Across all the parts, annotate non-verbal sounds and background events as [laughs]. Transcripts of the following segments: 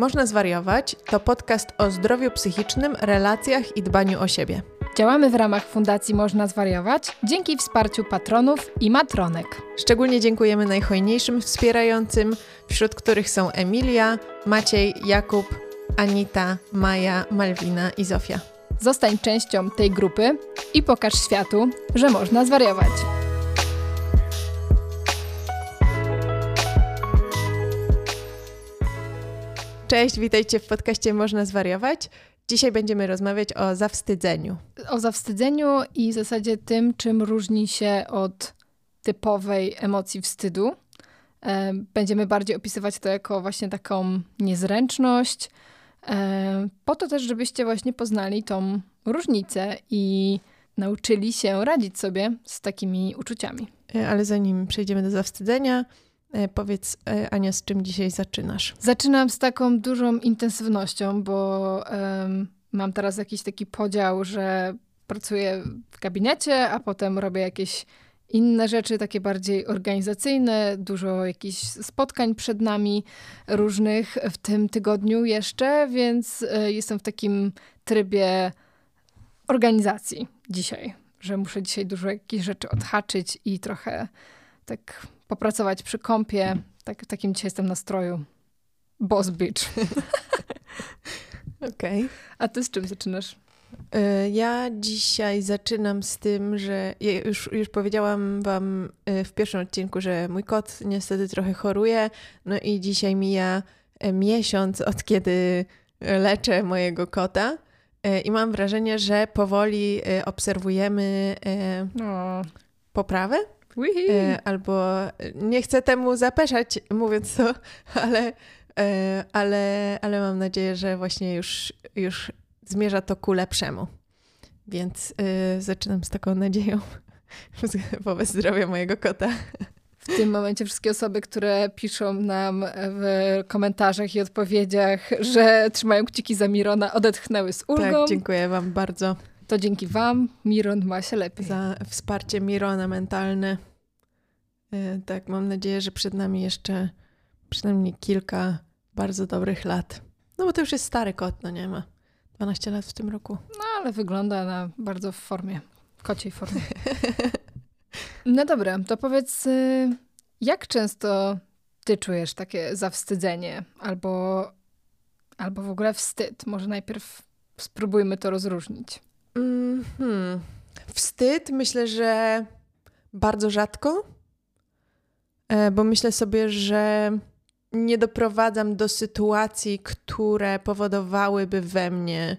Można zwariować to podcast o zdrowiu psychicznym, relacjach i dbaniu o siebie. Działamy w ramach Fundacji Można Zwariować dzięki wsparciu patronów i matronek. Szczególnie dziękujemy najhojniejszym wspierającym, wśród których są Emilia, Maciej, Jakub, Anita, Maja, Malwina i Zofia. Zostań częścią tej grupy i pokaż światu, że można zwariować. Cześć, witajcie w podcaście Można Zwariować. Dzisiaj będziemy rozmawiać o zawstydzeniu. O zawstydzeniu i w zasadzie tym, czym różni się od typowej emocji wstydu. E, będziemy bardziej opisywać to jako właśnie taką niezręczność, e, po to też, żebyście właśnie poznali tą różnicę i nauczyli się radzić sobie z takimi uczuciami. E, ale zanim przejdziemy do zawstydzenia, powiedz Ania, z czym dzisiaj zaczynasz? Zaczynam z taką dużą intensywnością, bo um, mam teraz jakiś taki podział, że pracuję w gabinecie, a potem robię jakieś inne rzeczy, takie bardziej organizacyjne, dużo jakichś spotkań przed nami różnych w tym tygodniu jeszcze, więc e, jestem w takim trybie organizacji dzisiaj, że muszę dzisiaj dużo jakichś rzeczy odhaczyć i trochę tak popracować przy kąpie. Tak, w takim dzisiaj jestem nastroju. Boss bitch. [laughs] Okej. Okay. A ty z czym zaczynasz? E, ja dzisiaj zaczynam z tym, że ja już, już powiedziałam Wam e, w pierwszym odcinku, że mój kot niestety trochę choruje. No i dzisiaj mija e, miesiąc od kiedy leczę mojego kota. I mam wrażenie, że powoli obserwujemy no. poprawę. Albo nie chcę temu zapeszać, mówiąc to, [laughs] ale, ale, ale mam nadzieję, że właśnie już, już zmierza to ku lepszemu. Więc zaczynam z taką nadzieją [laughs] wobec zdrowia mojego kota. W tym momencie wszystkie osoby, które piszą nam w komentarzach i odpowiedziach, że trzymają kciuki za Mirona, odetchnęły z ulgą. Tak, dziękuję Wam bardzo. To dzięki Wam Miron ma się lepiej. Za wsparcie Mirona mentalne. Yy, tak, mam nadzieję, że przed nami jeszcze przynajmniej kilka bardzo dobrych lat. No bo to już jest stary kot, no nie ma. 12 lat w tym roku. No ale wygląda na bardzo w formie, kociej formie. [laughs] No dobra, to powiedz, y, jak często ty czujesz takie zawstydzenie albo, albo w ogóle wstyd? Może najpierw spróbujmy to rozróżnić. Mm -hmm. Wstyd myślę, że bardzo rzadko, e, bo myślę sobie, że nie doprowadzam do sytuacji, które powodowałyby we mnie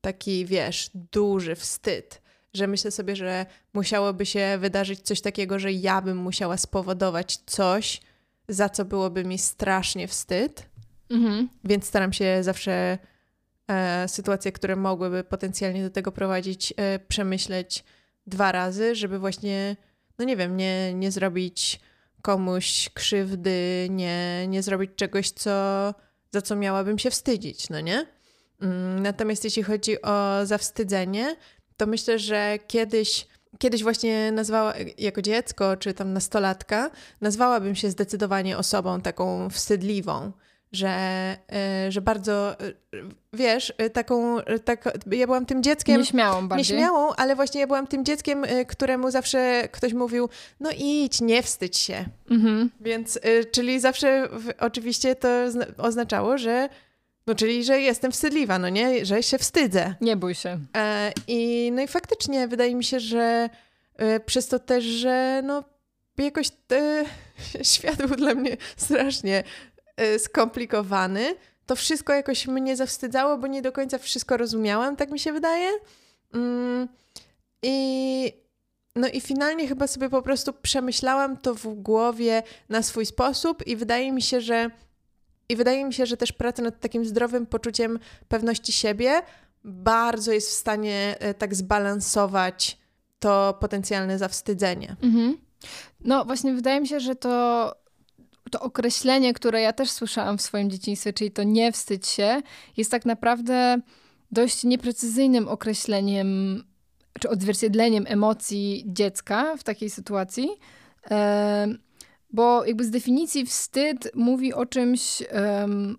taki, wiesz, duży wstyd. Że myślę sobie, że musiałoby się wydarzyć coś takiego, że ja bym musiała spowodować coś, za co byłoby mi strasznie wstyd. Mhm. Więc staram się zawsze sytuacje, które mogłyby potencjalnie do tego prowadzić, e, przemyśleć dwa razy, żeby właśnie, no nie wiem, nie, nie zrobić komuś krzywdy, nie, nie zrobić czegoś, co, za co miałabym się wstydzić, no nie? Mm, natomiast jeśli chodzi o zawstydzenie, to myślę, że kiedyś, kiedyś właśnie nazwała, jako dziecko czy tam nastolatka, nazwałabym się zdecydowanie osobą taką wstydliwą że, e, że bardzo, e, wiesz, e, taką, tak, ja byłam tym dzieckiem... Nieśmiałą bardziej. Nieśmiałą, ale właśnie ja byłam tym dzieckiem, któremu zawsze ktoś mówił, no idź, nie wstydź się. Mhm. Więc, czyli zawsze oczywiście to oznaczało, że no czyli, że jestem wstydliwa, no nie? Że się wstydzę. Nie bój się. I, no i faktycznie wydaje mi się, że przez to też, że no jakoś te, [laughs] świat był dla mnie strasznie skomplikowany, to wszystko jakoś mnie zawstydzało, bo nie do końca wszystko rozumiałam, tak mi się wydaje. Mm, I, no i finalnie chyba sobie po prostu przemyślałam to w głowie na swój sposób i wydaje mi się, że i wydaje mi się, że też praca nad takim zdrowym poczuciem pewności siebie bardzo jest w stanie y, tak zbalansować to potencjalne zawstydzenie. Mhm. No właśnie wydaje mi się, że to to określenie, które ja też słyszałam w swoim dzieciństwie, czyli to nie wstydź się, jest tak naprawdę dość nieprecyzyjnym określeniem czy odzwierciedleniem emocji dziecka w takiej sytuacji. bo jakby z definicji wstyd mówi o czymś,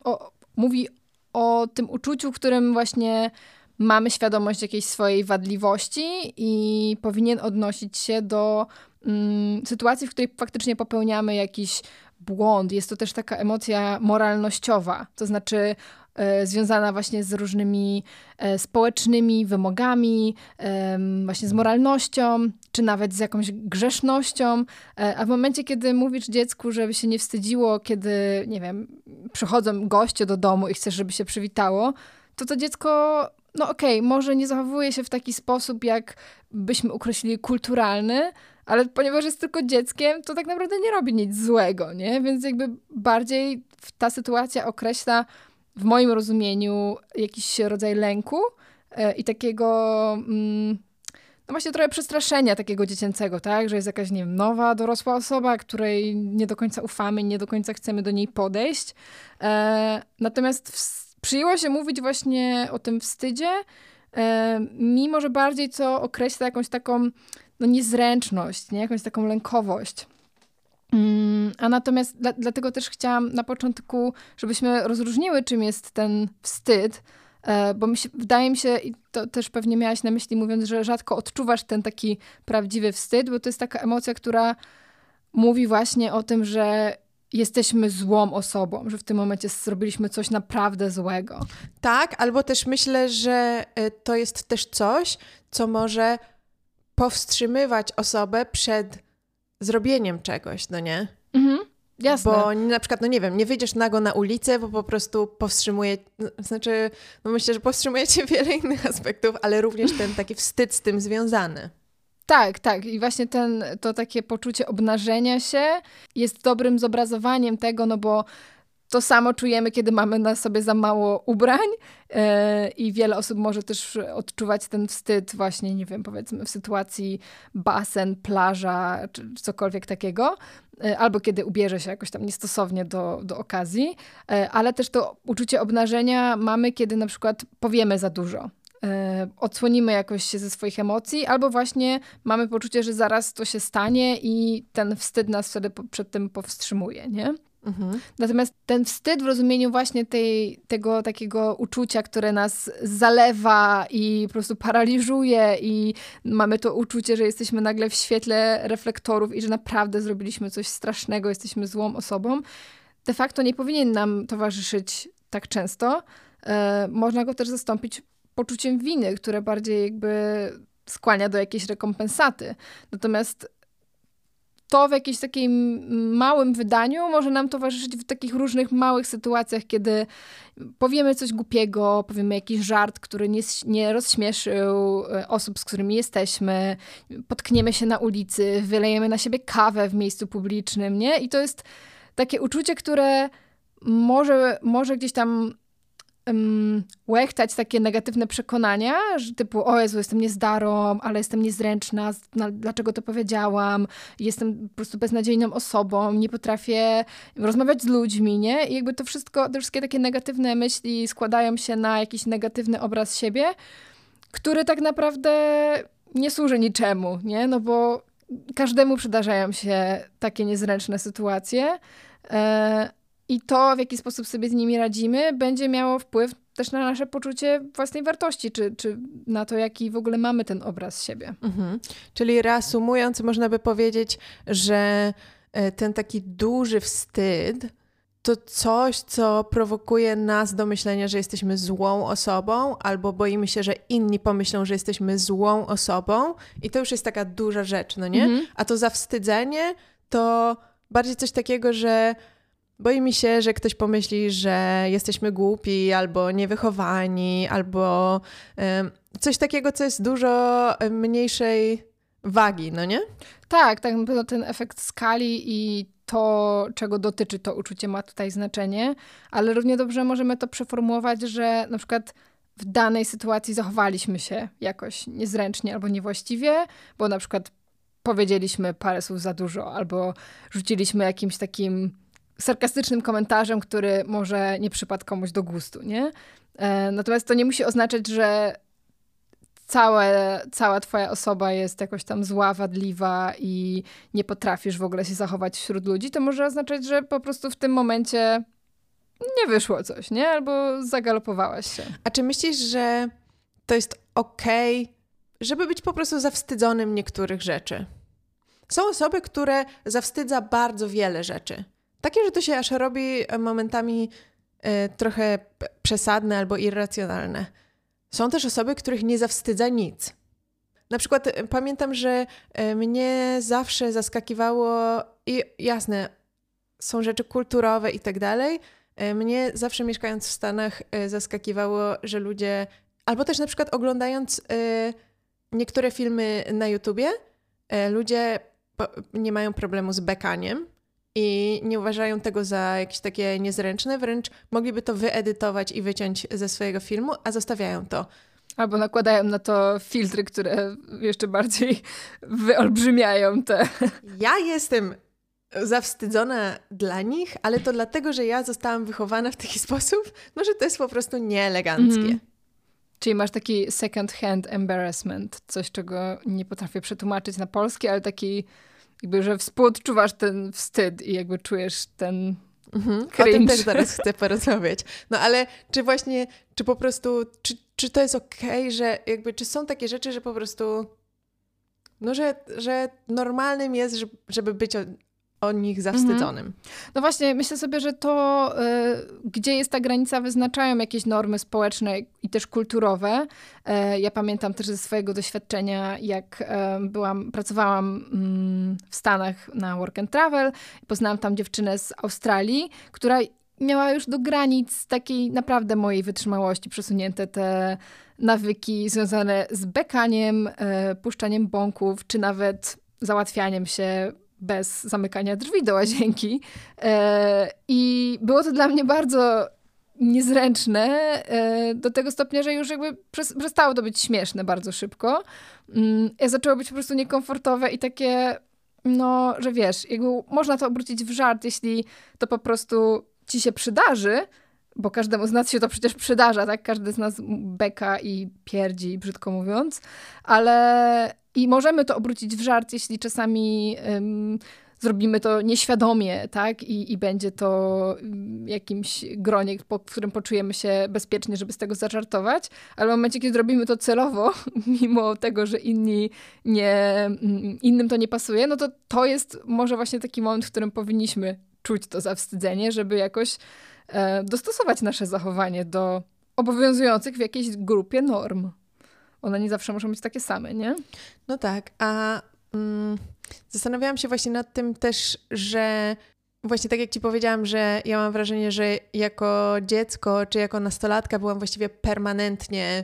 o, mówi o tym uczuciu, w którym właśnie mamy świadomość jakiejś swojej wadliwości i powinien odnosić się do mm, sytuacji, w której faktycznie popełniamy jakiś błąd. Jest to też taka emocja moralnościowa, to znaczy e, związana właśnie z różnymi e, społecznymi wymogami, e, właśnie z moralnością, czy nawet z jakąś grzesznością. A w momencie, kiedy mówisz dziecku, żeby się nie wstydziło, kiedy, nie wiem, przychodzą goście do domu i chcesz, żeby się przywitało, to to dziecko no okej, okay, może nie zachowuje się w taki sposób, jak byśmy określili kulturalny, ale ponieważ jest tylko dzieckiem, to tak naprawdę nie robi nic złego, nie? Więc jakby bardziej ta sytuacja określa w moim rozumieniu jakiś rodzaj lęku e, i takiego mm, no właśnie trochę przestraszenia takiego dziecięcego, tak? Że jest jakaś, nie wiem, nowa, dorosła osoba, której nie do końca ufamy, nie do końca chcemy do niej podejść. E, natomiast przyjęło się mówić właśnie o tym wstydzie, e, mimo że bardziej co określa jakąś taką no, niezręczność, nie? jakąś taką lękowość. Mm, a natomiast dla, dlatego też chciałam na początku, żebyśmy rozróżniły, czym jest ten wstyd, e, bo mi się, wydaje mi się, i to też pewnie miałaś na myśli, mówiąc, że rzadko odczuwasz ten taki prawdziwy wstyd, bo to jest taka emocja, która mówi właśnie o tym, że jesteśmy złą osobą, że w tym momencie zrobiliśmy coś naprawdę złego. Tak, albo też myślę, że e, to jest też coś, co może powstrzymywać osobę przed zrobieniem czegoś, no nie? Mhm. Jasne. Bo na przykład, no nie wiem, nie wyjdziesz nago na ulicę, bo po prostu powstrzymuje, no, znaczy, no myślę, że powstrzymuje cię [laughs] wiele innych aspektów, ale również ten taki wstyd z tym związany. Tak, tak. I właśnie ten, to takie poczucie obnażenia się jest dobrym zobrazowaniem tego, no bo to samo czujemy, kiedy mamy na sobie za mało ubrań yy, i wiele osób może też odczuwać ten wstyd właśnie, nie wiem, powiedzmy w sytuacji basen, plaża czy cokolwiek takiego, yy, albo kiedy ubierze się jakoś tam niestosownie do, do okazji, yy, ale też to uczucie obnażenia mamy, kiedy na przykład powiemy za dużo. Odsłonimy jakoś się ze swoich emocji, albo właśnie mamy poczucie, że zaraz to się stanie i ten wstyd nas wtedy przed tym powstrzymuje, nie? Mhm. Natomiast ten wstyd w rozumieniu właśnie tej, tego takiego uczucia, które nas zalewa i po prostu paraliżuje i mamy to uczucie, że jesteśmy nagle w świetle reflektorów i że naprawdę zrobiliśmy coś strasznego, jesteśmy złą osobą, de facto nie powinien nam towarzyszyć tak często. E, można go też zastąpić poczuciem winy, które bardziej jakby skłania do jakiejś rekompensaty. Natomiast to w jakimś takim małym wydaniu może nam towarzyszyć w takich różnych małych sytuacjach, kiedy powiemy coś głupiego, powiemy jakiś żart, który nie, nie rozśmieszył e, osób, z którymi jesteśmy, potkniemy się na ulicy, wylejemy na siebie kawę w miejscu publicznym, nie? I to jest takie uczucie, które może, może gdzieś tam um, łechtać takie negatywne przekonania, że typu, o Jezu, jestem niezdarą, ale jestem niezręczna, dlaczego to powiedziałam, jestem po prostu beznadziejną osobą, nie potrafię rozmawiać z ludźmi, nie? I jakby to wszystko, te wszystkie takie negatywne myśli składają się na jakiś negatywny obraz siebie, który tak naprawdę nie służy niczemu, nie? No bo każdemu przydarzają się takie niezręczne sytuacje, e, i to, w jaki sposób sobie z nimi radzimy, będzie miało wpływ też na nasze poczucie własnej wartości, czy, czy na to, jaki w ogóle mamy ten obraz siebie. Mhm. Czyli reasumując, można by powiedzieć, że e, ten taki duży wstyd to coś, co prowokuje nas do myślenia, że jesteśmy złą osobą, albo boimy się, że inni pomyślą, że jesteśmy złą osobą, i to już jest taka duża rzecz, no nie? Mhm. A to zawstydzenie to bardziej coś takiego, że Boi mi się, że ktoś pomyśli, że jesteśmy głupi albo niewychowani, albo coś takiego, co jest dużo mniejszej wagi, no nie? Tak, tak, na pewno ten efekt skali i to, czego dotyczy to uczucie, ma tutaj znaczenie, ale równie dobrze możemy to przeformułować, że na przykład w danej sytuacji zachowaliśmy się jakoś niezręcznie albo niewłaściwie, bo na przykład powiedzieliśmy parę słów za dużo, albo rzuciliśmy jakimś takim sarkastycznym komentarzem, który może nie przypadł komuś do gustu, nie? E, natomiast to nie musi oznaczać, że całe, cała twoja osoba jest jakoś tam zła, wadliwa i nie potrafisz w ogóle się zachować wśród ludzi. To może oznaczać, że po prostu w tym momencie nie wyszło coś, nie? Albo zagalopowałaś się. A czy myślisz, że to jest okej, okay, żeby być po prostu zawstydzonym niektórych rzeczy? Są osoby, które zawstydza bardzo wiele rzeczy. Takie, że to się aż robi momentami y, trochę przesadne albo irracjonalne. Są też osoby, których nie zawstydza nic. Na przykład y, pamiętam, że mnie zawsze zaskakiwało, i jasne, są rzeczy kulturowe i tak dalej. Mnie zawsze mieszkając w Stanach zaskakiwało, że ludzie, albo też na przykład oglądając niektóre filmy na YouTubie, ludzie nie mają problemu z bekaniem i nie uważają tego za jakieś takie niezręczne, wręcz mogliby to wyedytować i wyciąć ze swojego filmu, a zostawiają to. Albo nakładają na to filtry, które jeszcze bardziej [laughs] wyolbrzymiają te. Ja jestem zawstydzona dla nich, ale to dlatego, że ja zostałam wychowana w taki [laughs] sposób, no że to jest po prostu nieeleganckie. Mm. Czyli masz taki second hand embarrassment, coś czego nie potrafię przetłumaczyć na polski, ale taki jakby, że współodczuwasz ten wstyd i jakby czujesz ten mhm. O tym też zaraz chcę porozmawiać. No ale czy właśnie, czy po prostu, czy, czy to jest okej, okay, że jakby, czy są takie rzeczy, że po prostu, no że, że normalnym jest, żeby być o nich zawstydzonym. Mhm. No właśnie, myślę sobie, że to, y, gdzie jest ta granica, wyznaczają jakieś normy społeczne i też kulturowe. Y, ja pamiętam też ze swojego doświadczenia, jak y, byłam, pracowałam mm, w Stanach na Work and Travel. Poznałam tam dziewczynę z Australii, która miała już do granic takiej naprawdę mojej wytrzymałości przesunięte te nawyki związane z bekaniem, puszczaniem bąków, czy nawet załatwianiem się bez zamykania drzwi do łazienki. E, I było to dla mnie bardzo niezręczne e, do tego stopnia, że już jakby przestało to być śmieszne bardzo szybko. Mm, zaczęło być po prostu niekomfortowe i takie, no, że wiesz, jakby można to obrócić w żart, jeśli to po prostu ci się przydarzy, bo każdemu z nas się to przecież przydarza, tak? Każdy z nas beka i pierdzi, brzydko mówiąc, ale i możemy to obrócić w żart, jeśli czasami um, zrobimy to nieświadomie, tak? I, I będzie to jakimś gronie, po którym poczujemy się bezpiecznie, żeby z tego zażartować, ale w momencie, kiedy robimy to celowo, [laughs] mimo tego, że inni nie, innym to nie pasuje, no to to jest może właśnie taki moment, w którym powinniśmy czuć to zawstydzenie, żeby jakoś e, dostosować nasze zachowanie do obowiązujących w jakiejś grupie norm. One nie zawsze muszą być takie same, nie? No tak, a mm, zastanawiałam się właśnie nad tym też, że właśnie tak jak ci powiedziałam, że ja mam wrażenie, że jako dziecko czy jako nastolatka byłam właściwie permanentnie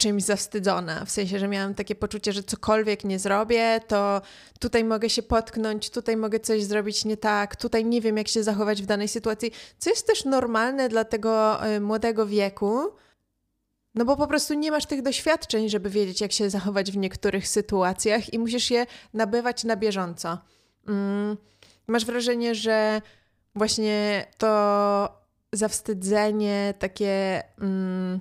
czymś zawstydzona. W sensie, że miałam takie poczucie, że cokolwiek nie zrobię, to tutaj mogę się potknąć, tutaj mogę coś zrobić nie tak, tutaj nie wiem, jak się zachować w danej sytuacji, co jest też normalne dla tego y, młodego wieku. No bo po prostu nie masz tych doświadczeń, żeby wiedzieć, jak się zachować w niektórych sytuacjach i musisz je nabywać na bieżąco. Mm. Masz wrażenie, że właśnie to zawstydzenie, takie mm,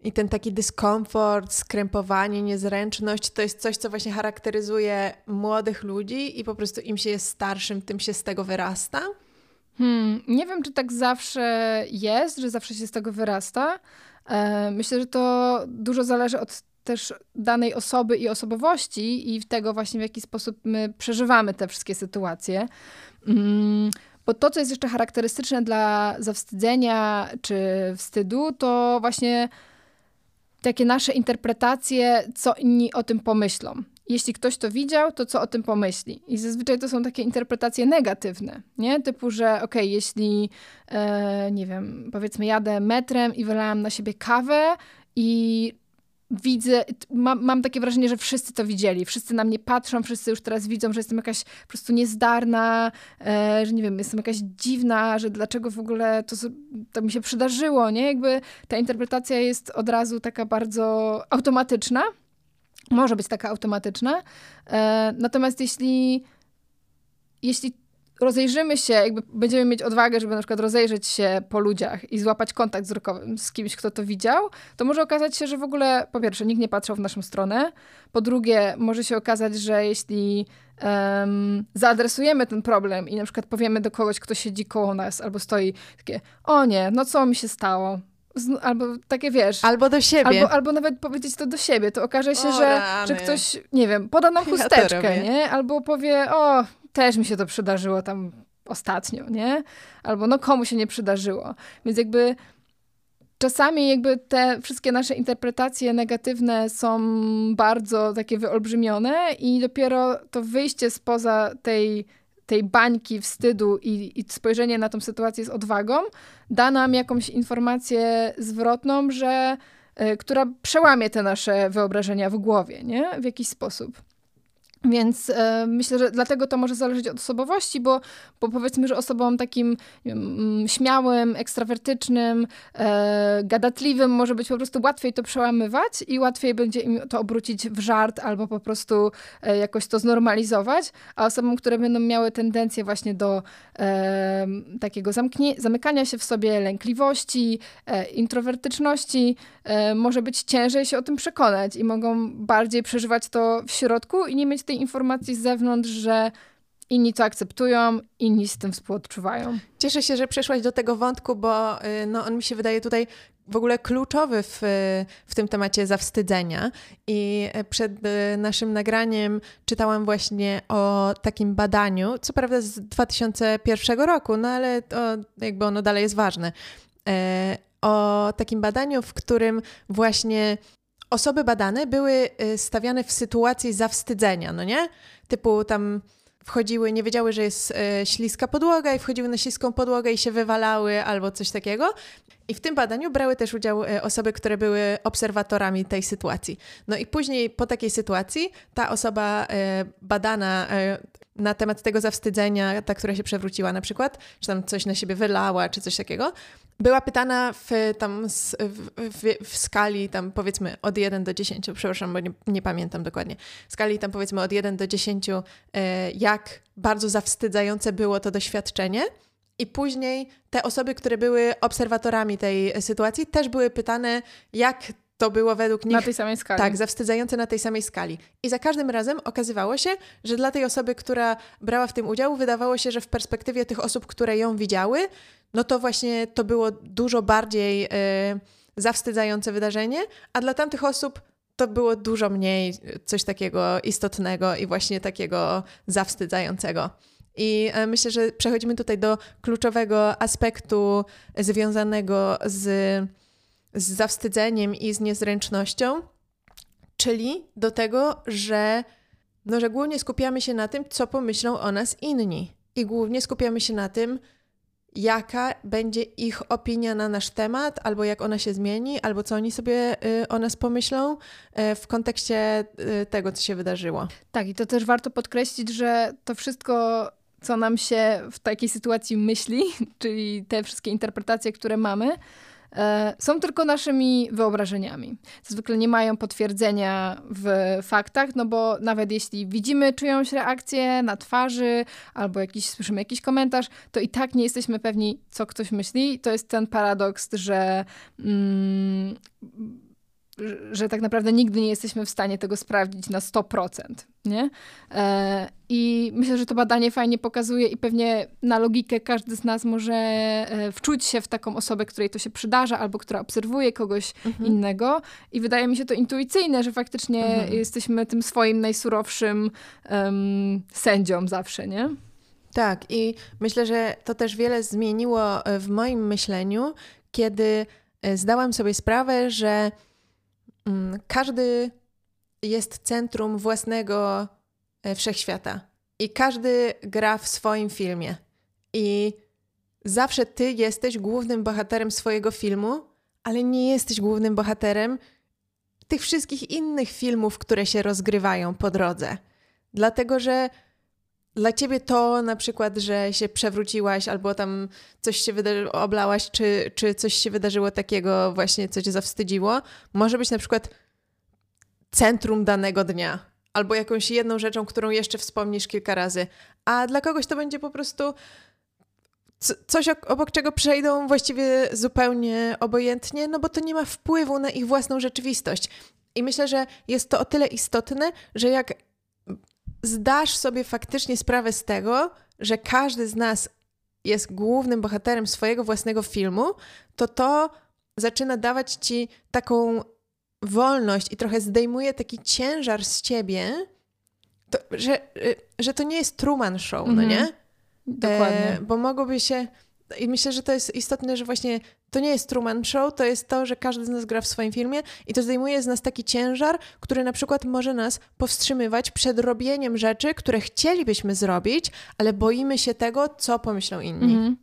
i ten taki dyskomfort, skrępowanie, niezręczność to jest coś, co właśnie charakteryzuje młodych ludzi i po prostu im się jest starszym, tym się z tego wyrasta? Hmm, nie wiem, czy tak zawsze jest, że zawsze się z tego wyrasta. E, myślę, że to dużo zależy od też danej osoby i osobowości i tego właśnie, w jaki sposób my przeżywamy te wszystkie sytuacje. Mm, bo to, co jest jeszcze charakterystyczne dla zawstydzenia czy wstydu, to właśnie takie nasze interpretacje, co inni o tym pomyślą. Jeśli ktoś to widział, to co o tym pomyśli? I zazwyczaj to są takie interpretacje negatywne, nie? Typu, że okej, okay, jeśli, e, nie wiem, powiedzmy jadę metrem i wylałam na siebie kawę i widzę, mam, mam takie wrażenie, że wszyscy to widzieli, wszyscy na mnie patrzą, wszyscy już teraz widzą, że jestem jakaś po prostu niezdarna, e, że nie wiem, jestem jakaś dziwna, że dlaczego w ogóle to, to mi się przydarzyło, nie? Jakby ta interpretacja jest od razu taka bardzo automatyczna, może być taka automatyczna, e, natomiast jeśli jeśli rozejrzymy się, jakby będziemy mieć odwagę, żeby na przykład rozejrzeć się po ludziach i złapać kontakt wzrokowy z kimś, kto to widział, to może okazać się, że w ogóle po pierwsze nikt nie patrzył w naszą stronę, po drugie może się okazać, że jeśli um, zaadresujemy ten problem i na przykład powiemy do kogoś, kto siedzi koło nas albo stoi, takie, o nie, no co mi się stało? Albo takie wiesz. Albo do siebie. Albo, albo nawet powiedzieć to do siebie. To okaże się, że, że ktoś, nie wiem, poda nam chusteczkę, ja nie? Albo powie, o, też mi się to przydarzyło tam ostatnio, nie? Albo no komu się nie przydarzyło. Więc jakby czasami jakby te wszystkie nasze interpretacje negatywne są bardzo takie wyolbrzymione i dopiero to wyjście spoza tej tej bańki wstydu i, i, spojrzenie na tą sytuację z odwagą da nam jakąś informację zwrotną, że, y, która przełamie te nasze wyobrażenia w głowie, nie? W jakiś sposób. Więc e, myślę, że dlatego to może zależeć od osobowości, bo, bo powiedzmy, że osobom takim wiem, śmiałym, ekstrawertycznym, e, gadatliwym może być po prostu łatwiej to przełamywać i łatwiej będzie im to obrócić w żart albo po prostu e, jakoś to znormalizować, a osobom, które będą miały tendencję właśnie do e, takiego zamykania się w sobie, lękliwości, e, introwertyczności, e, może być ciężej się o tym przekonać i mogą bardziej przeżywać to w środku i nie mieć tej informacji z zewnątrz, że inni to akceptują, inni z tym współodczuwają. Cieszę się, że przeszłaś do tego wątku, bo y, no, on mi się wydaje tutaj w ogóle kluczowy w, w tym temacie zawstydzenia. I przed y, naszym nagraniem czytałam właśnie o takim badaniu, co prawda z 2001 roku, no ale to jakby ono dalej jest ważne. E, o takim badaniu, w którym właśnie osoby badane były y, stawiane w sytuacji zawstydzenia, no nie? Typu tam wchodziły, nie wiedziały, że jest y, śliska podłoga i wchodziły na śliską podłogę i się wywalały albo coś takiego. I w tym badaniu brały też udział y, osoby, które były obserwatorami tej sytuacji. No i później po takiej sytuacji ta osoba badana na temat tego zawstydzenia, ta, która się przewróciła na przykład, czy tam coś na siebie wylała, czy coś takiego, była pytana w, tam w, w, w, skali tam powiedzmy od 1 do 10, przepraszam, bo nie, nie pamiętam dokładnie, skali tam powiedzmy od 1 do 10, e, jak bardzo zawstydzające było to doświadczenie. I później te osoby, które były obserwatorami tej sytuacji, też były pytane, jak to było według nich. Na tej samej skali. Tak, zawstydzające na tej samej skali. I za każdym razem okazywało się, że dla tej osoby, która brała w tym udział, wydawało się, że w perspektywie tych osób, które ją widziały, no to właśnie to było dużo bardziej y, zawstydzające wydarzenie, a dla tamtych osób to było dużo mniej coś takiego istotnego i właśnie takiego zawstydzającego. I e, myślę, że przechodzimy tutaj do kluczowego aspektu związanego z, z zawstydzeniem i z niezręcznością, czyli do tego, że, no, że głównie skupiamy się na tym, co pomyślą o nas inni. I głównie skupiamy się na tym, jaka będzie ich opinia na nasz temat, albo jak ona się zmieni, albo co oni sobie y, o nas pomyślą y, w kontekście y, tego, co się wydarzyło. Tak, i to też warto podkreślić, że to wszystko, co nam się w takiej sytuacji myśli, [laughs] czyli te wszystkie interpretacje, które mamy, są tylko naszymi wyobrażeniami. Zwykle nie mają potwierdzenia w faktach, no bo nawet jeśli widzimy czyjąś reakcję na twarzy albo jakiś, słyszymy jakiś komentarz, to i tak nie jesteśmy pewni, co ktoś myśli. To jest ten paradoks, że. Mm, że tak naprawdę nigdy nie jesteśmy w stanie tego sprawdzić na 100%, nie? E, I myślę, że to badanie fajnie pokazuje i pewnie na logikę każdy z nas może e, wczuć się w taką osobę, której to się przydarza albo która obserwuje kogoś mhm. innego i wydaje mi się to intuicyjne, że faktycznie mhm. jesteśmy tym swoim najsurowszym um, sędzią zawsze, nie? Tak i myślę, że to też wiele zmieniło w moim myśleniu, kiedy e, zdałam sobie sprawę, że każdy jest centrum własnego e, wszechświata i każdy gra w swoim filmie. I zawsze ty jesteś głównym bohaterem swojego filmu, ale nie jesteś głównym bohaterem tych wszystkich innych filmów, które się rozgrywają po drodze. Dlatego, że dla ciebie to na przykład, że się przewróciłaś albo tam coś się wydarzyło, oblałaś, czy, czy coś się wydarzyło takiego właśnie, co cię zawstydziło, może być na przykład centrum danego dnia albo jakąś jedną rzeczą, którą jeszcze wspomnisz kilka razy, a dla kogoś to będzie po prostu coś, obok czego przejdą właściwie zupełnie obojętnie, no bo to nie ma wpływu na ich własną rzeczywistość. I myślę, że jest to o tyle istotne, że jak zdasz sobie faktycznie sprawę z tego, że każdy z nas jest głównym bohaterem swojego własnego filmu, to to zaczyna dawać ci taką wolność i trochę zdejmuje taki ciężar z ciebie, to, że, że to nie jest Truman Show, no nie? Dokładnie. E, bo mogłoby się i myślę, że to jest istotne, że właśnie to nie jest Truman Show, to jest to, że każdy z nas gra w swoim filmie i to zdejmuje z nas taki ciężar, który na przykład może nas powstrzymywać przed robieniem rzeczy, które chcielibyśmy zrobić, ale boimy się tego, co pomyślą inni. Mhm.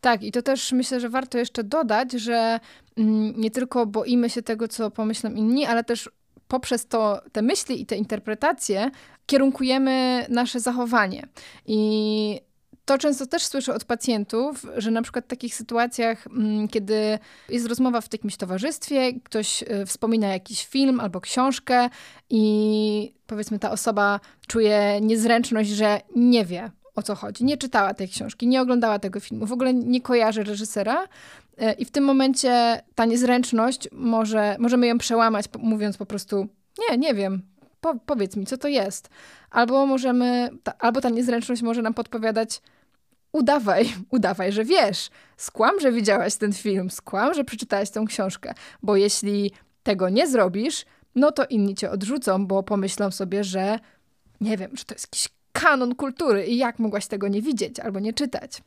Tak, i to też myślę, że warto jeszcze dodać, że mm, nie tylko boimy się tego, co pomyślą inni, ale też poprzez to, te myśli i te interpretacje kierunkujemy nasze zachowanie. I to często też słyszę od pacjentów, że na przykład w takich sytuacjach, mm, kiedy jest rozmowa w jakimś towarzystwie, ktoś e, wspomina jakiś film albo książkę i powiedzmy ta osoba czuje niezręczność, że nie wie o co chodzi, nie czytała tej książki, nie oglądała tego filmu, w ogóle nie kojarzy reżysera. E, I w tym momencie ta niezręczność może, możemy ją przełamać, mówiąc po prostu: Nie, nie wiem, po, powiedz mi, co to jest. Albo możemy, ta, albo ta niezręczność może nam podpowiadać, udawaj, [laughs] udawaj, że wiesz. Skłam, że widziałaś ten film, skłam, że przeczytałaś tę książkę, bo jeśli tego nie zrobisz, no to inni cię odrzucą, bo pomyślą sobie, że nie wiem, że to jest jakiś kanon kultury i jak mogłaś tego nie widzieć albo nie czytać.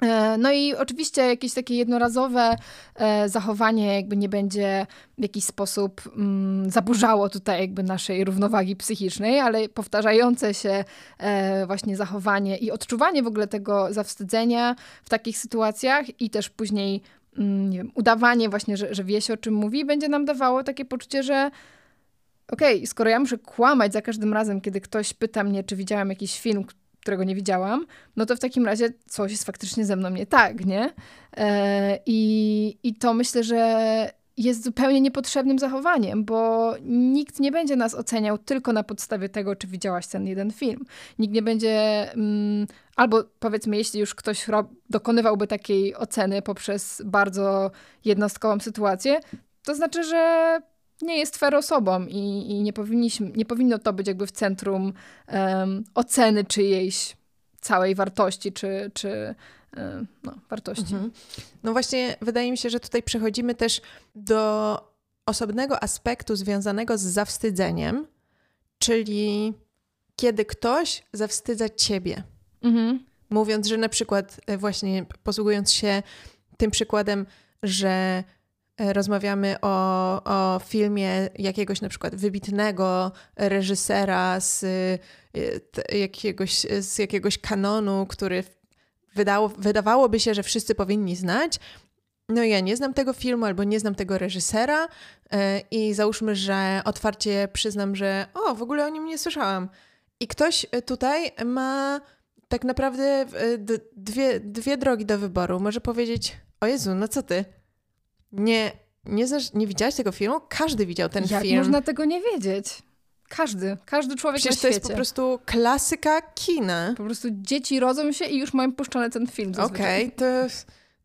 E, no i oczywiście jakieś takie jednorazowe e, zachowanie jakby nie będzie w jakiś sposób mm, zaburzało tutaj jakby naszej równowagi psychicznej, ale powtarzające się e, właśnie zachowanie i odczuwanie w ogóle tego zawstydzenia w takich sytuacjach i też później mm, nie wiem, udawanie właśnie, że, że wie się o czym mówi, będzie nam dawało takie poczucie, że okej, okay, skoro ja muszę kłamać za każdym razem, kiedy ktoś pyta mnie, czy widziałam jakiś film, którego nie widziałam, no to w takim razie coś jest faktycznie ze mną nie tak, nie? E, i, I to myślę, że jest zupełnie niepotrzebnym zachowaniem, bo nikt nie będzie nas oceniał tylko na podstawie tego, czy widziałaś ten jeden film. Nikt nie będzie, mm, albo powiedzmy, jeśli już ktoś dokonywałby takiej oceny poprzez bardzo jednostkową sytuację, to znaczy, że nie jest fair osobą i, i nie, powinniśmy, nie powinno to być jakby w centrum um, oceny czyjejś całej wartości, czy, czy um, no, wartości. Mhm. No właśnie, wydaje mi się, że tutaj przechodzimy też do osobnego aspektu związanego z zawstydzeniem, czyli kiedy ktoś zawstydza ciebie. Mhm. Mówiąc, że na przykład e, właśnie posługując się tym przykładem, że rozmawiamy o, o filmie jakiegoś na przykład wybitnego reżysera z e, jakiegoś, z jakiegoś kanonu, który wydało, wydawałoby się, że wszyscy powinni znać. No ja nie znam tego filmu albo nie znam tego reżysera e, i załóżmy, że otwarcie przyznam, że o, w ogóle o nim nie słyszałam. I ktoś tutaj ma tak naprawdę dwie, dwie drogi do wyboru. Może powiedzieć, o Jezu, no co ty? Nie, nie, znasz, nie widziałaś tego filmu? Każdy widział ten Jak film. można tego nie wiedzieć? Każdy, każdy człowiek Przecież na świecie. to jest po prostu klasyka kina. Po prostu dzieci rodzą się i już mają puszczony ten film Okej, okay, to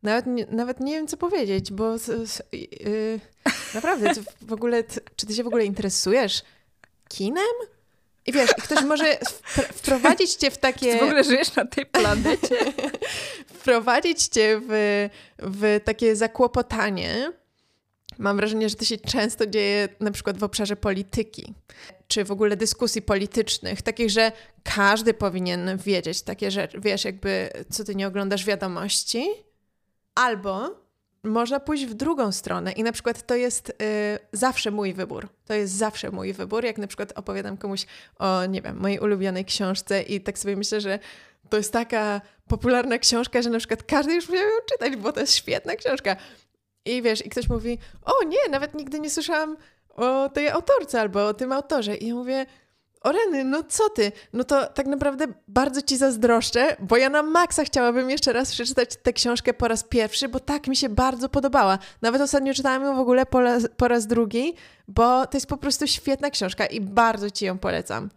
nawet nawet nie wiem, co powiedzieć, bo yy, naprawdę, w ogóle, czy ty się w ogóle interesujesz kinem? I wiesz, ktoś może wprowadzić cię w takie... Czy w ogóle żyjesz na tej planecie? [laughs] wprowadzić cię w, w takie zakłopotanie. Mam wrażenie, że to się często dzieje na przykład w obszarze polityki, czy w ogóle dyskusji politycznych, takich, że każdy powinien wiedzieć takie rzeczy. Wiesz, jakby, co ty nie oglądasz wiadomości? Albo można pójść w drugą stronę i na przykład to jest y, zawsze mój wybór. To jest zawsze mój wybór, jak na przykład opowiadam komuś o, nie wiem, mojej ulubionej książce i tak sobie myślę, że to jest taka popularna książka, że na przykład każdy już musiał ją czytać, bo to jest świetna książka. I wiesz, i ktoś mówi, o nie, nawet nigdy nie słyszałam o tej autorce albo o tym autorze. I ja mówię, Oreny, no co ty? No to tak naprawdę bardzo ci zazdroszczę, bo ja na maksa chciałabym jeszcze raz przeczytać tę książkę po raz pierwszy, bo tak mi się bardzo podobała. Nawet ostatnio czytałam ją w ogóle po raz, po raz drugi, bo to jest po prostu świetna książka i bardzo ci ją polecam.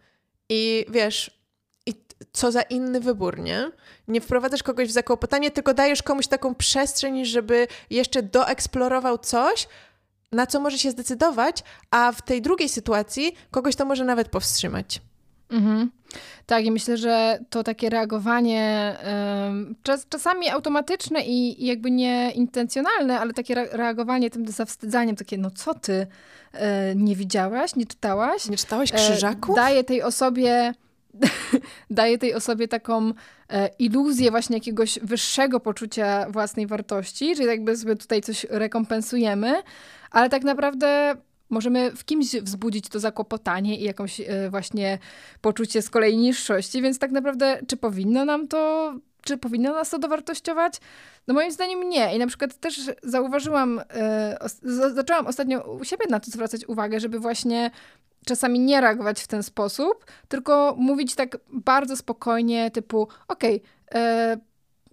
I wiesz, i co za inny wybór, nie? Nie wprowadzasz kogoś w zakłopotanie, tylko dajesz komuś taką przestrzeń, żeby jeszcze doeksplorował coś, na co może się zdecydować, a w tej drugiej sytuacji kogoś to może nawet powstrzymać. Mhm. Tak, i myślę, że to takie reagowanie, czas, czasami automatyczne i, i jakby nieintencjonalne, ale takie reagowanie tym zawstydzaniem, takie, no co ty, e, nie widziałaś, nie czytałaś? Nie czytałaś Krzyżaku? daje tej osobie [laughs] daje tej osobie taką e, iluzję właśnie jakiegoś wyższego poczucia własnej wartości, czyli jakby sobie tutaj coś rekompensujemy, ale tak naprawdę możemy w kimś wzbudzić to zakłopotanie i jakąś e, właśnie poczucie z kolei niższości, więc tak naprawdę czy powinno nam to, czy powinno nas to dowartościować? No moim zdaniem nie. I na przykład też zauważyłam, e, zaczęłam ostatnio u siebie na to zwracać uwagę, żeby właśnie czasami nie reagować w ten sposób, tylko mówić tak bardzo spokojnie, typu okej, okay, e,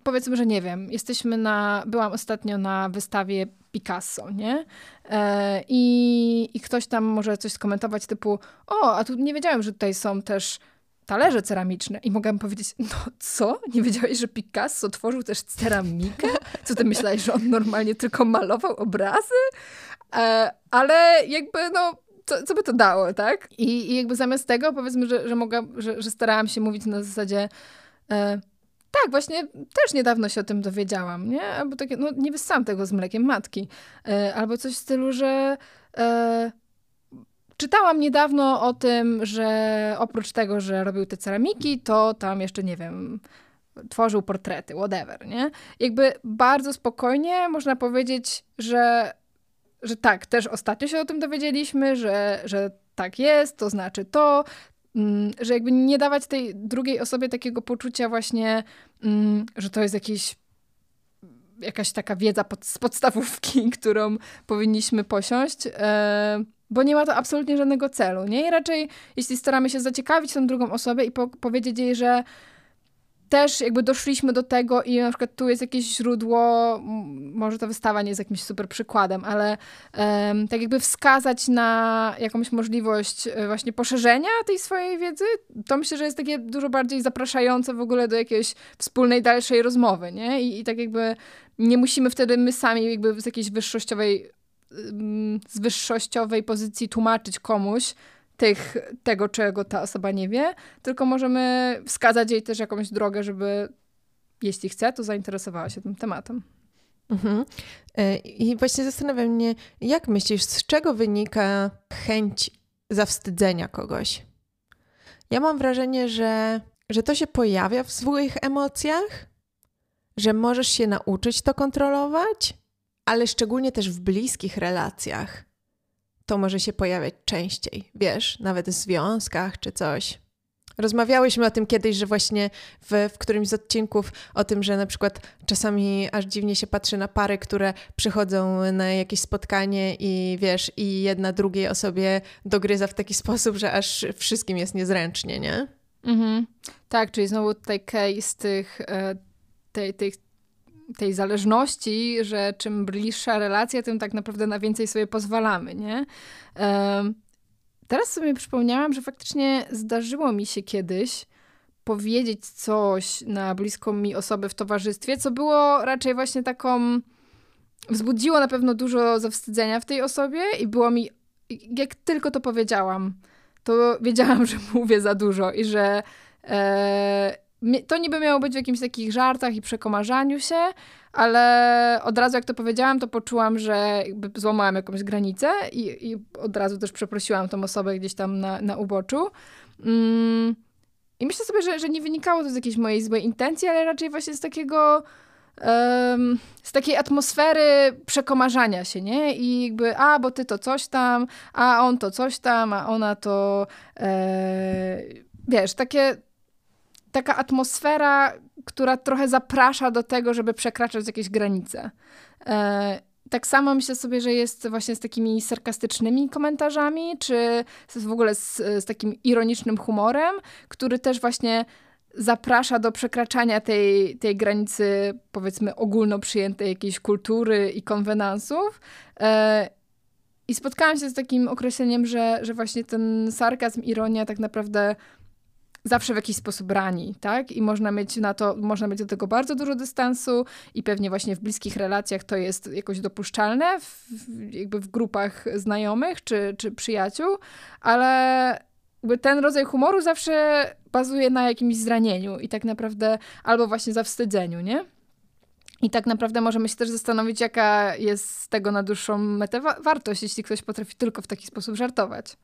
powiedzmy, że nie wiem, jesteśmy na, byłam ostatnio na wystawie Picasso, nie? E, i, I ktoś tam może coś skomentować typu, o, a tu nie wiedziałem, że tutaj są też talerze ceramiczne. I mogłam powiedzieć, no co? Nie wiedziałeś, że Picasso tworzył też ceramikę? Co ty myślałeś, że on normalnie tylko malował obrazy? E, ale jakby, no, co, co by to dało, tak? I, i jakby zamiast tego powiedzmy, że, że, mogłam, że, że starałam się mówić na zasadzie e, tak, właśnie też niedawno się o tym dowiedziałam, nie? Albo takie, no nie wyssałam tego z mlekiem matki. E, albo coś w stylu, że e, czytałam niedawno o tym, że oprócz tego, że robił te ceramiki, to tam jeszcze, nie wiem, tworzył portrety, whatever, nie? Jakby bardzo spokojnie można powiedzieć, że, że tak, też ostatnio się o tym dowiedzieliśmy, że, że tak jest, to znaczy to, Mm, że jakby nie dawać tej drugiej osobie takiego poczucia właśnie, mm, że to jest jakiś jakaś taka wiedza pod, z podstawówki, [laughs] którą powinniśmy posiąść, e, bo nie ma to absolutnie żadnego celu, nie? I raczej, jeśli staramy się zaciekawić tą drugą osobę i po, powiedzieć jej, że też jakby doszliśmy do tego i na przykład tu jest jakieś źródło, może ta wystawa nie jest jakimś super przykładem, ale um, tak jakby wskazać na jakąś możliwość e, właśnie poszerzenia tej swojej wiedzy, to myślę, że jest takie dużo bardziej zapraszające w ogóle do jakiejś wspólnej dalszej rozmowy, nie? I, i tak jakby nie musimy wtedy my sami jakby z jakiejś wyższościowej z wyższościowej pozycji tłumaczyć komuś, tych, tego, czego ta osoba nie wie, tylko możemy wskazać jej też jakąś drogę, żeby jeśli chce, to zainteresowała się tym tematem. Mhm. E, I właśnie zastanawiam mnie, jak myślisz, z czego wynika chęć zawstydzenia kogoś? Ja mam wrażenie, że, że to się pojawia w swoich emocjach, że możesz się nauczyć to kontrolować, ale szczególnie też w bliskich relacjach to może się pojawiać częściej, wiesz, nawet w związkach czy coś. Rozmawiałyśmy o tym kiedyś, że właśnie w, w którymś z odcinków o tym, że na przykład czasami aż dziwnie się patrzy na pary, które przychodzą na jakieś spotkanie i wiesz, i jedna drugiej osobie dogryza w taki [laughs] sposób, że aż wszystkim jest niezręcznie, nie? Mhm. Tak, czyli znowu tutaj case tych, e, tej, tych tej zależności, że czym bliższa relacja, tym tak naprawdę na więcej sobie pozwalamy, nie? Teraz sobie przypomniałam, że faktycznie zdarzyło mi się kiedyś powiedzieć coś na bliską mi osobę w towarzystwie, co było raczej właśnie taką. wzbudziło na pewno dużo zawstydzenia w tej osobie i było mi. Jak tylko to powiedziałam, to wiedziałam, [laughs] że mówię za dużo i że. E, to niby miało być w jakimś takich żartach i przekomarzaniu się, ale od razu jak to powiedziałam, to poczułam, że jakby złamałam jakąś granicę i, i od razu też przeprosiłam tą osobę gdzieś tam na, na uboczu. Mm. I myślę sobie, że, że nie wynikało to z jakiejś mojej złej intencji, ale raczej właśnie z takiego z takiej atmosfery przekomarzania się, nie? I jakby, a, bo ty to coś tam, a on to coś tam, a ona to, e, wiesz, takie taka atmosfera, która trochę zaprasza do tego, żeby przekraczać jakieś granice. E, tak samo myślę sobie, że jest właśnie z takimi sarkastycznymi komentarzami, czy w ogóle z, z takim ironicznym humorem, który też właśnie zaprasza do przekraczania tej, tej granicy, powiedzmy, ogólno przyjętej jakiejś kultury i konwenansów. E, I spotkałam się z takim określeniem, że, że właśnie ten sarkazm, ironia tak naprawdę zawsze w jakiś sposób rani, tak? I można mieć na to, można mieć do tego bardzo dużo dystansu i pewnie właśnie w bliskich relacjach to jest jakoś dopuszczalne, w, jakby w grupach znajomych czy, czy przyjaciół, ale ten rodzaj humoru zawsze bazuje na jakimś zranieniu i tak naprawdę albo właśnie zawstydzeniu, nie? I tak naprawdę możemy się też zastanowić, jaka jest z tego na dłuższą metę wa wartość, jeśli ktoś potrafi tylko w taki sposób żartować.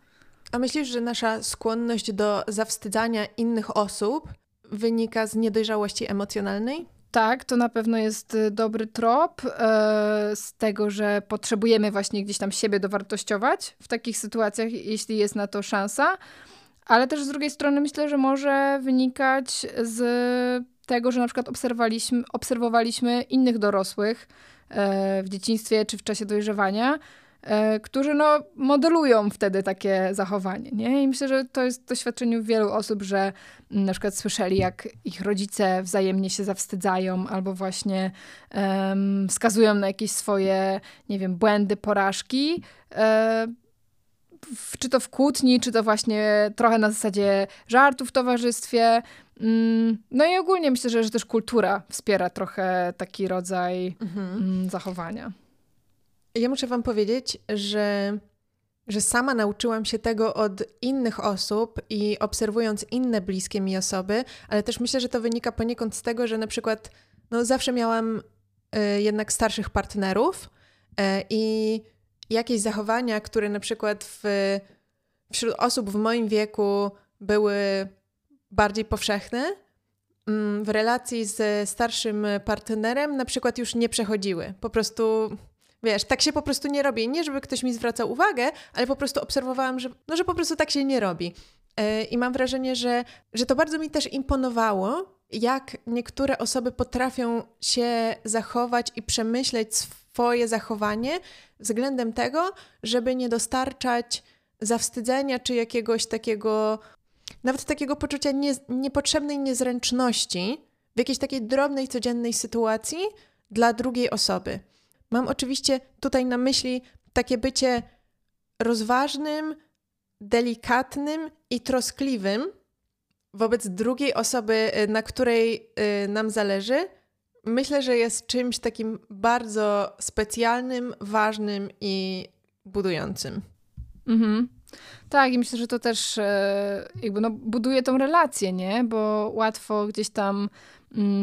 A myślisz, że nasza skłonność do zawstydzania innych osób wynika z niedojrzałości emocjonalnej? Tak, to na pewno jest y, dobry trop e, z tego, że potrzebujemy właśnie gdzieś tam siebie dowartościować w takich sytuacjach, jeśli jest na to szansa. Ale też z drugiej strony myślę, że może wynikać z tego, że na przykład obserwowaliśmy, obserwowaliśmy innych dorosłych e, w dzieciństwie czy w czasie dojrzewania, którzy no, modelują wtedy takie zachowanie. Nie? I myślę, że to jest doświadczenie wielu osób, że na przykład słyszeli, jak ich rodzice wzajemnie się zawstydzają albo właśnie um, wskazują na jakieś swoje, nie wiem, błędy, porażki. E, w, czy to w kłótni, czy to właśnie trochę na zasadzie żartu w towarzystwie. Mm, no i ogólnie myślę, że, że też kultura wspiera trochę taki rodzaj mhm. Mm, zachowania. Ja muszę Wam powiedzieć, że, że sama nauczyłam się tego od innych osób i obserwując inne bliskie mi osoby, ale też myślę, że to wynika poniekąd z tego, że na przykład no, zawsze miałam y, jednak starszych partnerów y, i jakieś zachowania, które na przykład w, wśród osób w moim wieku były bardziej powszechne, mm, w relacji z starszym partnerem na przykład już nie przechodziły. Po prostu, wiesz, tak się po prostu nie robi. Nie, żeby ktoś mi zwracał uwagę, ale po prostu obserwowałam, że, no, że po prostu tak się nie robi. E, I mam wrażenie, że, że to bardzo mi też imponowało, jak niektóre osoby potrafią się zachować i przemyśleć swoje zachowanie względem tego, żeby nie dostarczać zawstydzenia czy jakiegoś takiego nawet takiego poczucia nie, niepotrzebnej niezręczności w jakiejś takiej drobnej, codziennej sytuacji dla drugiej osoby. Mam oczywiście tutaj na myśli takie bycie rozważnym, delikatnym i troskliwym wobec drugiej osoby, y, na której y, nam zależy. Myślę, że jest czymś takim bardzo specjalnym, ważnym i budującym. Mhm. Tak, i myślę, że to też e, jakby no, buduje tą relację, nie? Bo łatwo gdzieś tam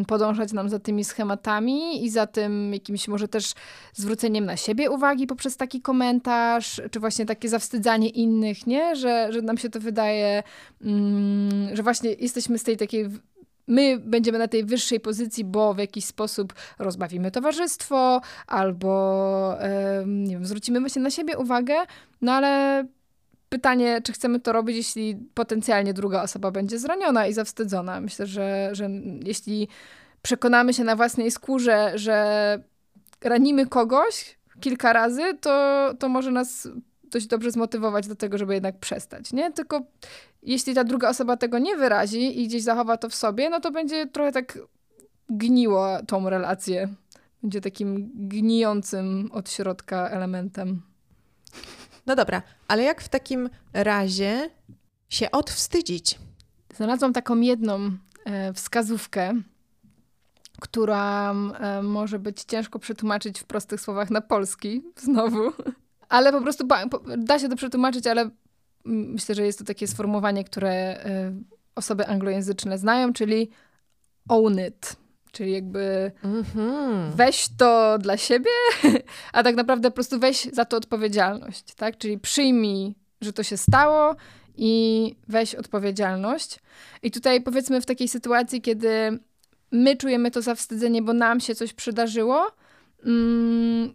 podążać nam za tymi schematami i za tym jakimś może też zwróceniem na siebie uwagi poprzez taki komentarz, czy właśnie takie zawstydzanie innych, nie? Że, że nam się to wydaje, mm, że właśnie jesteśmy z tej takiej my będziemy na tej wyższej pozycji, bo w jakiś sposób rozbawimy towarzystwo albo nie wiem, zwrócimy się na siebie uwagę, no ale pytanie, czy chcemy to robić, jeśli potencjalnie druga osoba będzie zraniona i zawstydzona. Myślę, że, że jeśli przekonamy się na własnej skórze, że ranimy kogoś kilka razy, to, to może nas dość dobrze zmotywować do tego, żeby jednak przestać, nie? Tylko jeśli ta druga osoba tego nie wyrazi i gdzieś zachowa to w sobie, no to będzie trochę tak gniło tą relację. Będzie takim gnijącym od środka elementem. No dobra, ale jak w takim razie się odwstydzić? Znalazłam taką jedną e, wskazówkę, która e, może być ciężko przetłumaczyć w prostych słowach na polski, [laughs] znowu. Ale po prostu da się to przetłumaczyć, ale myślę, że jest to takie sformułowanie, które e, osoby anglojęzyczne znają, czyli own it. Czyli jakby mm-hmm. weź to dla siebie, [laughs] a tak naprawdę po prostu weź za to odpowiedzialność, tak? Czyli przyjmij, że to się stało i weź odpowiedzialność. I tutaj powiedzmy w takiej sytuacji, kiedy my czujemy to zawstydzenie, bo nam się coś przydarzyło, mm,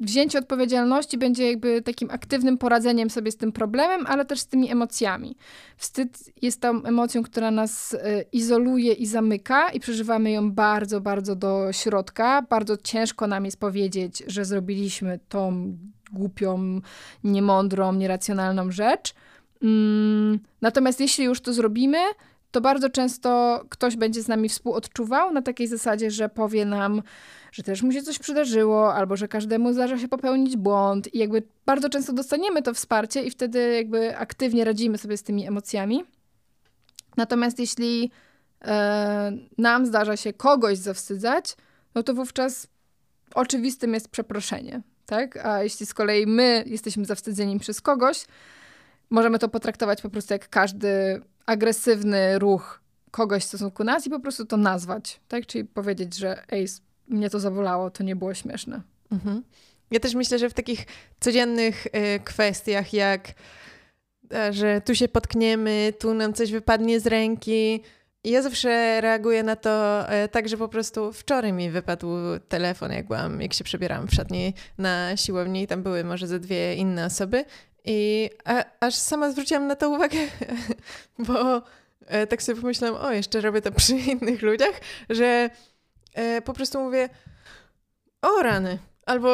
wzięcie odpowiedzialności będzie jakby takim aktywnym poradzeniem sobie z tym problemem, ale też z tymi emocjami. Wstyd jest tą emocją, która nas y, izoluje i zamyka i przeżywamy ją bardzo, bardzo do środka. Bardzo ciężko nam jest powiedzieć, że zrobiliśmy tą głupią, niemądrą, nieracjonalną rzecz. Mm, natomiast jeśli już to zrobimy, to bardzo często ktoś będzie z nami współodczuwał na takiej zasadzie, że powie nam, że też mu się coś przydarzyło, albo że każdemu zdarza się popełnić błąd i jakby bardzo często dostaniemy to wsparcie i wtedy jakby aktywnie radzimy sobie z tymi emocjami. Natomiast jeśli e, nam zdarza się kogoś zawstydzać, no to wówczas oczywistym jest przeproszenie, tak? A jeśli z kolei my jesteśmy zawstydzeni przez kogoś, możemy to potraktować po prostu jak każdy agresywny ruch kogoś w stosunku nas i po prostu to nazwać, tak? Czyli powiedzieć, że ej, mnie to zabolało, to nie było śmieszne. Mhm. Ja też myślę, że w takich codziennych y, kwestiach, jak e, że tu się potkniemy, tu nam coś wypadnie z ręki, ja zawsze reaguję na to e, tak, że po prostu wczoraj mi wypadł telefon, jak byłam, jak się przebierałam w szatni na siłowni tam były może ze dwie inne osoby i a, aż sama zwróciłam na to uwagę, [laughs] bo e, tak sobie pomyślałam, o, jeszcze robię to przy [laughs] innych ludziach, że e, po prostu mówię, o rany, albo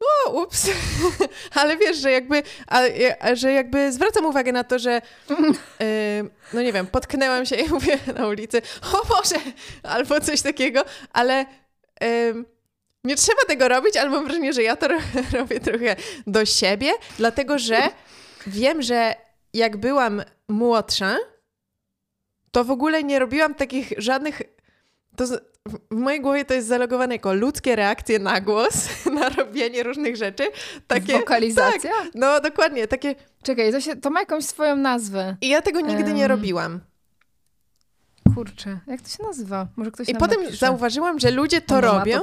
o, ups, [laughs] ale wiesz, że jakby, a, a, że jakby zwracam uwagę na to, że yy, no nie wiem, potknęłam się i mówię na ulicy, o Boże, albo coś takiego, ale nie trzeba tego robić, ale mam wrażenie, że ja to [laughs] robię trochę do siebie, dlatego że wiem, że jak byłam młodsza, to w ogóle nie robiłam takich żadnych to w mojej głowie to jest zalogowane jako ludzkie reakcje na głos, [laughs] na robienie różnych rzeczy. Takie, Wokalizacja? Tak, no dokładnie, takie... Czekaj, to, się, to ma jakąś swoją nazwę. I ja tego nigdy um... nie robiłam. Kurczę, jak to się nazywa? Może ktoś I potem napisze. zauważyłam, że ludzie to robią.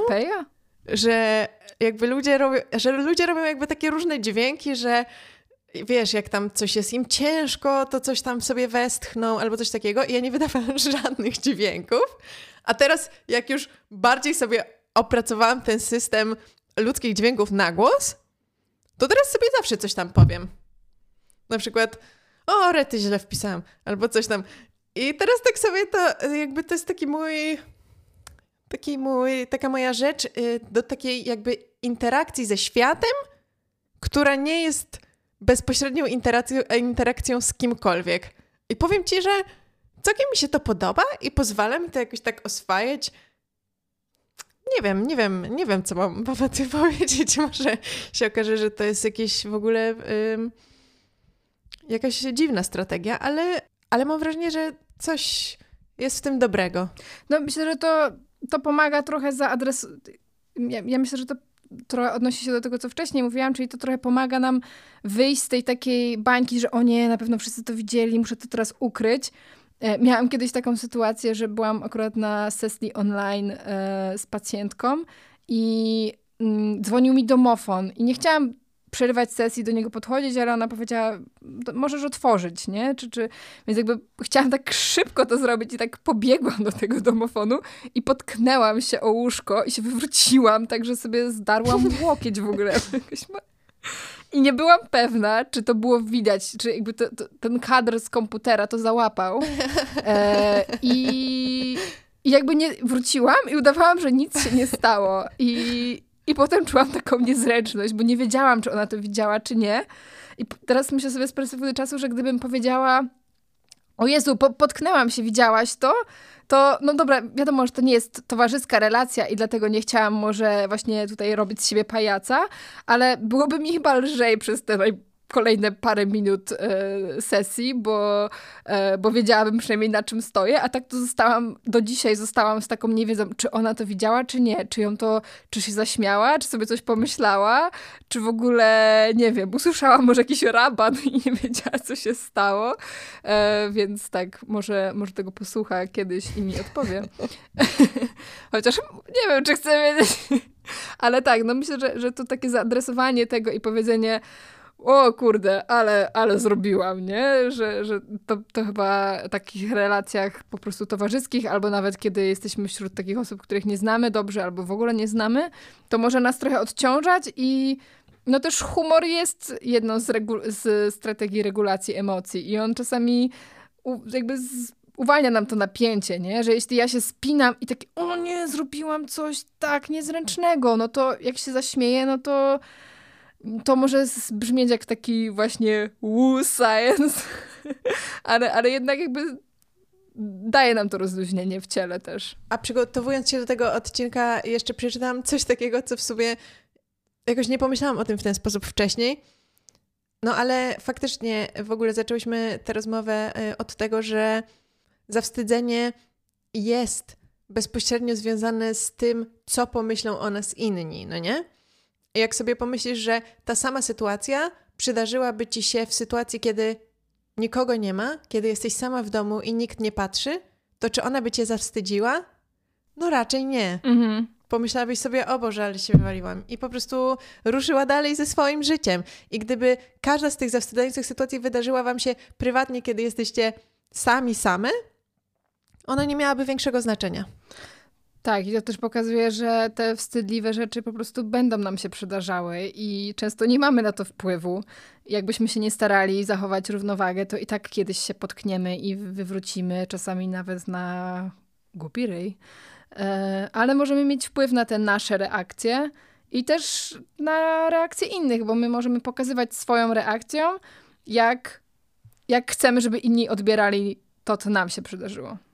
Że jakby ludzie robią, że ludzie robią jakby takie różne dźwięki, że wiesz, jak tam coś jest im ciężko, to coś tam sobie westchną albo coś takiego i ja nie wydawałam [laughs] żadnych dźwięków, a teraz, jak już bardziej sobie opracowałam ten system ludzkich dźwięków na głos, to teraz sobie zawsze coś tam powiem. Na przykład, o, rety źle wpisałam, albo coś tam. I teraz tak sobie to, jakby to jest taki mój, taki mój, taka moja rzecz y, do takiej jakby interakcji ze światem, która nie jest bezpośrednią interakcją, interakcją z kimkolwiek. I powiem ci, że całkiem mi się to podoba i pozwala mi to jakoś tak oswajać. Nie wiem, nie wiem, nie wiem, co mam [laughs] Baba ty powiedzieć. Może się okaże, że to jest jakieś w ogóle jakaś dziwna strategia, ale, ale mam wrażenie, że coś jest w tym dobrego. No myślę, że to, to pomaga trochę zaadresować. Ja, ja myślę, że to trochę odnosi się do tego, co wcześniej mówiłam, czyli to trochę pomaga nam wyjść z tej takiej bańki, że o nie, na pewno wszyscy to widzieli, muszę to teraz ukryć. E, miałam kiedyś taką sytuację, że byłam akurat na sesji online e, z pacjentką i mm, dzwonił mi domofon i nie chciałam przerywać sesji, do niego podchodzić, ale ona powiedziała, możesz otworzyć, nie? Czy, czy... Więc jakby chciałam tak szybko to zrobić i tak pobiegłam do tego domofonu i potknęłam się o łóżko i się wywróciłam, tak że sobie zdarłam łokieć w ogóle. [laughs] I nie byłam pewna, czy to było widać, czy jakby to, to, ten kadr z komputera to załapał. E, i, I jakby nie wróciłam i udawałam, że nic się nie stało. I, I potem czułam taką niezręczność, bo nie wiedziałam, czy ona to widziała, czy nie. I teraz myślę sobie z perspektywy czasu, że gdybym powiedziała o Jezu, po, potknęłam się, widziałaś to? to no dobra, wiadomo, że to nie jest towarzyska relacja i dlatego nie chciałam może właśnie tutaj robić z siebie pajaca, ale byłoby mi chyba lżej przez te kolejne parę minut e, sesji, bo, e, bo wiedziałabym przynajmniej na czym stoję, a tak to zostałam, do dzisiaj zostałam z taką niewiedzą, czy ona to widziała, czy nie, czy ją to, czy się zaśmiała, czy sobie coś pomyślała, czy w ogóle, nie wiem, usłyszała może jakiś raban [laughs] i nie wiedziała, co się stało, e, więc tak, może, może tego posłucha kiedyś i mi odpowie. [laughs] Chociaż nie wiem, czy chcę wiedzieć, ale tak, no myślę, że, że to takie zaadresowanie tego i powiedzenie, o kurde, ale, ale zrobiłam, nie? Że, że to, to chyba w takich relacjach po prostu towarzyskich, albo nawet kiedy jesteśmy wśród takich osób, których nie znamy dobrze, albo w ogóle nie znamy, to może nas trochę odciążać i no też humor jest jedną z, z strategii regulacji emocji i on czasami jakby z uwalnia nam to napięcie, nie? Że jeśli ja się spinam i takie, o nie, zrobiłam coś tak niezręcznego, no to jak się zaśmieję, no to to może brzmieć jak taki właśnie woo science, [laughs] ale, ale jednak jakby daje nam to rozluźnienie w ciele też. A przygotowując się do tego odcinka, jeszcze przeczytałam coś takiego, co w sumie jakoś nie pomyślałam o tym w ten sposób wcześniej. No ale faktycznie w ogóle zaczęłyśmy tę rozmowę y, od tego, że zawstydzenie jest bezpośrednio związane z tym, co pomyślą o nas inni, no nie? Jak sobie pomyślisz, że ta sama sytuacja przydarzyłaby ci się w sytuacji, kiedy nikogo nie ma, kiedy jesteś sama w domu i nikt nie patrzy, to czy ona by cię zawstydziła? No raczej nie. Mhm. Pomyślałabyś sobie, o Boże, ale się wywaliłam. I po prostu ruszyła dalej ze swoim życiem. I gdyby każda z tych zawstydzających sytuacji wydarzyła wam się prywatnie, kiedy jesteście sami same, ona nie miałaby większego znaczenia. Tak, i to też pokazuje, że te wstydliwe rzeczy po prostu będą nam się przydarzały i często nie mamy na to wpływu. Jakbyśmy się nie starali zachować równowagę, to i tak kiedyś się potkniemy i wywrócimy, czasami nawet na głupi ryj. E, ale możemy mieć wpływ na te nasze reakcje i też na reakcje innych, bo my możemy pokazywać swoją reakcją, jak, jak chcemy, żeby inni odbierali to, co nam się przydarzyło.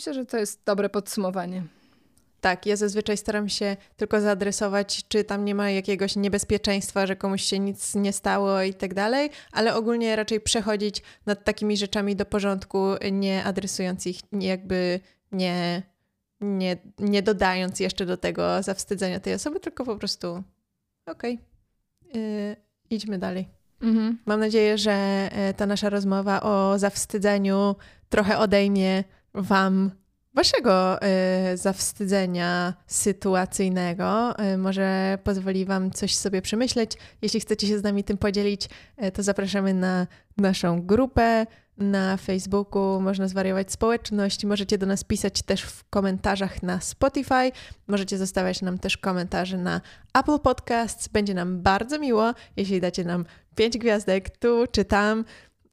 Myślę, że to jest dobre podsumowanie. Tak, ja zazwyczaj staram się tylko zaadresować, czy tam nie ma jakiegoś niebezpieczeństwa, że komuś się nic nie stało i tak dalej, ale ogólnie raczej przechodzić nad takimi rzeczami do porządku, nie adresując ich, jakby nie, nie, nie dodając jeszcze do tego zawstydzenia tej osoby, tylko po prostu okej, okay, yy, idźmy dalej. Mhm. Mam nadzieję, że e, ta nasza rozmowa o zawstydzeniu trochę odejmie Wam Waszego y, zawstydzenia sytuacyjnego. Y, może pozwoli Wam coś sobie przemyśleć. Jeśli chcecie się z nami tym podzielić, y, to zapraszamy na naszą grupę na Facebooku. Można zwariować społeczność. Możecie do nas pisać też w komentarzach na Spotify. Możecie zostawiać nam też komentarze na Apple Podcasts. Będzie nam bardzo miło, jeśli dacie nam pięć gwiazdek tu czy tam.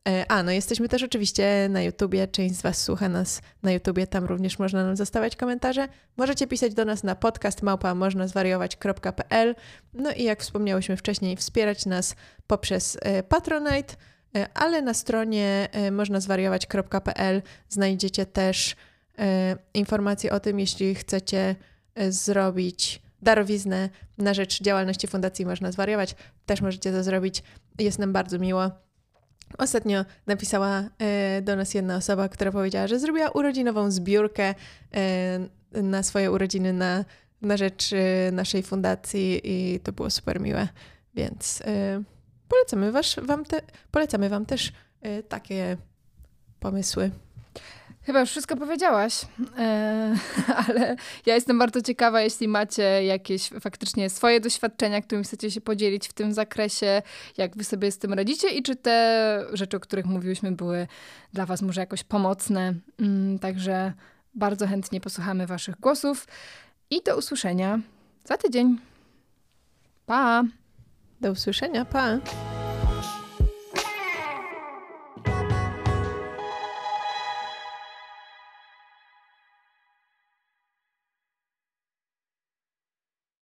E, a, no jesteśmy też oczywiście na YouTubie. Część z Was słucha nas na YouTubie, tam również można nam zostawiać komentarze. Możecie pisać do nas na podcast małpa można zwariować.pl. No i jak wspomniałyśmy wcześniej, wspierać nas poprzez e, Patronite, e, ale na stronie można zwariować.pl znajdziecie też informacje o tym, jeśli chcecie zrobić darowiznę na rzecz działalności Fundacji Można Zwariować. Też możecie to zrobić. Jest nam bardzo miło. Ostatnio napisała e, do nas jedna osoba, która powiedziała, że zrobiła urodzinową zbiórkę e, na swoje urodziny na, na rzecz e, naszej fundacji i to było super miłe. Więc polecamy, was, wam te, polecamy Wam też takie pomysły. Chyba już wszystko powiedziałaś, e, [laughs] ale ja jestem bardzo ciekawa, jeśli macie jakieś faktycznie swoje doświadczenia, którymi chcecie się podzielić w tym zakresie, jak wy sobie z tym radzicie i czy te rzeczy, o których mówiłyśmy, były dla was może jakoś pomocne. Mm, także bardzo chętnie posłuchamy waszych głosów i do usłyszenia za tydzień. Pa! Do usłyszenia, pa!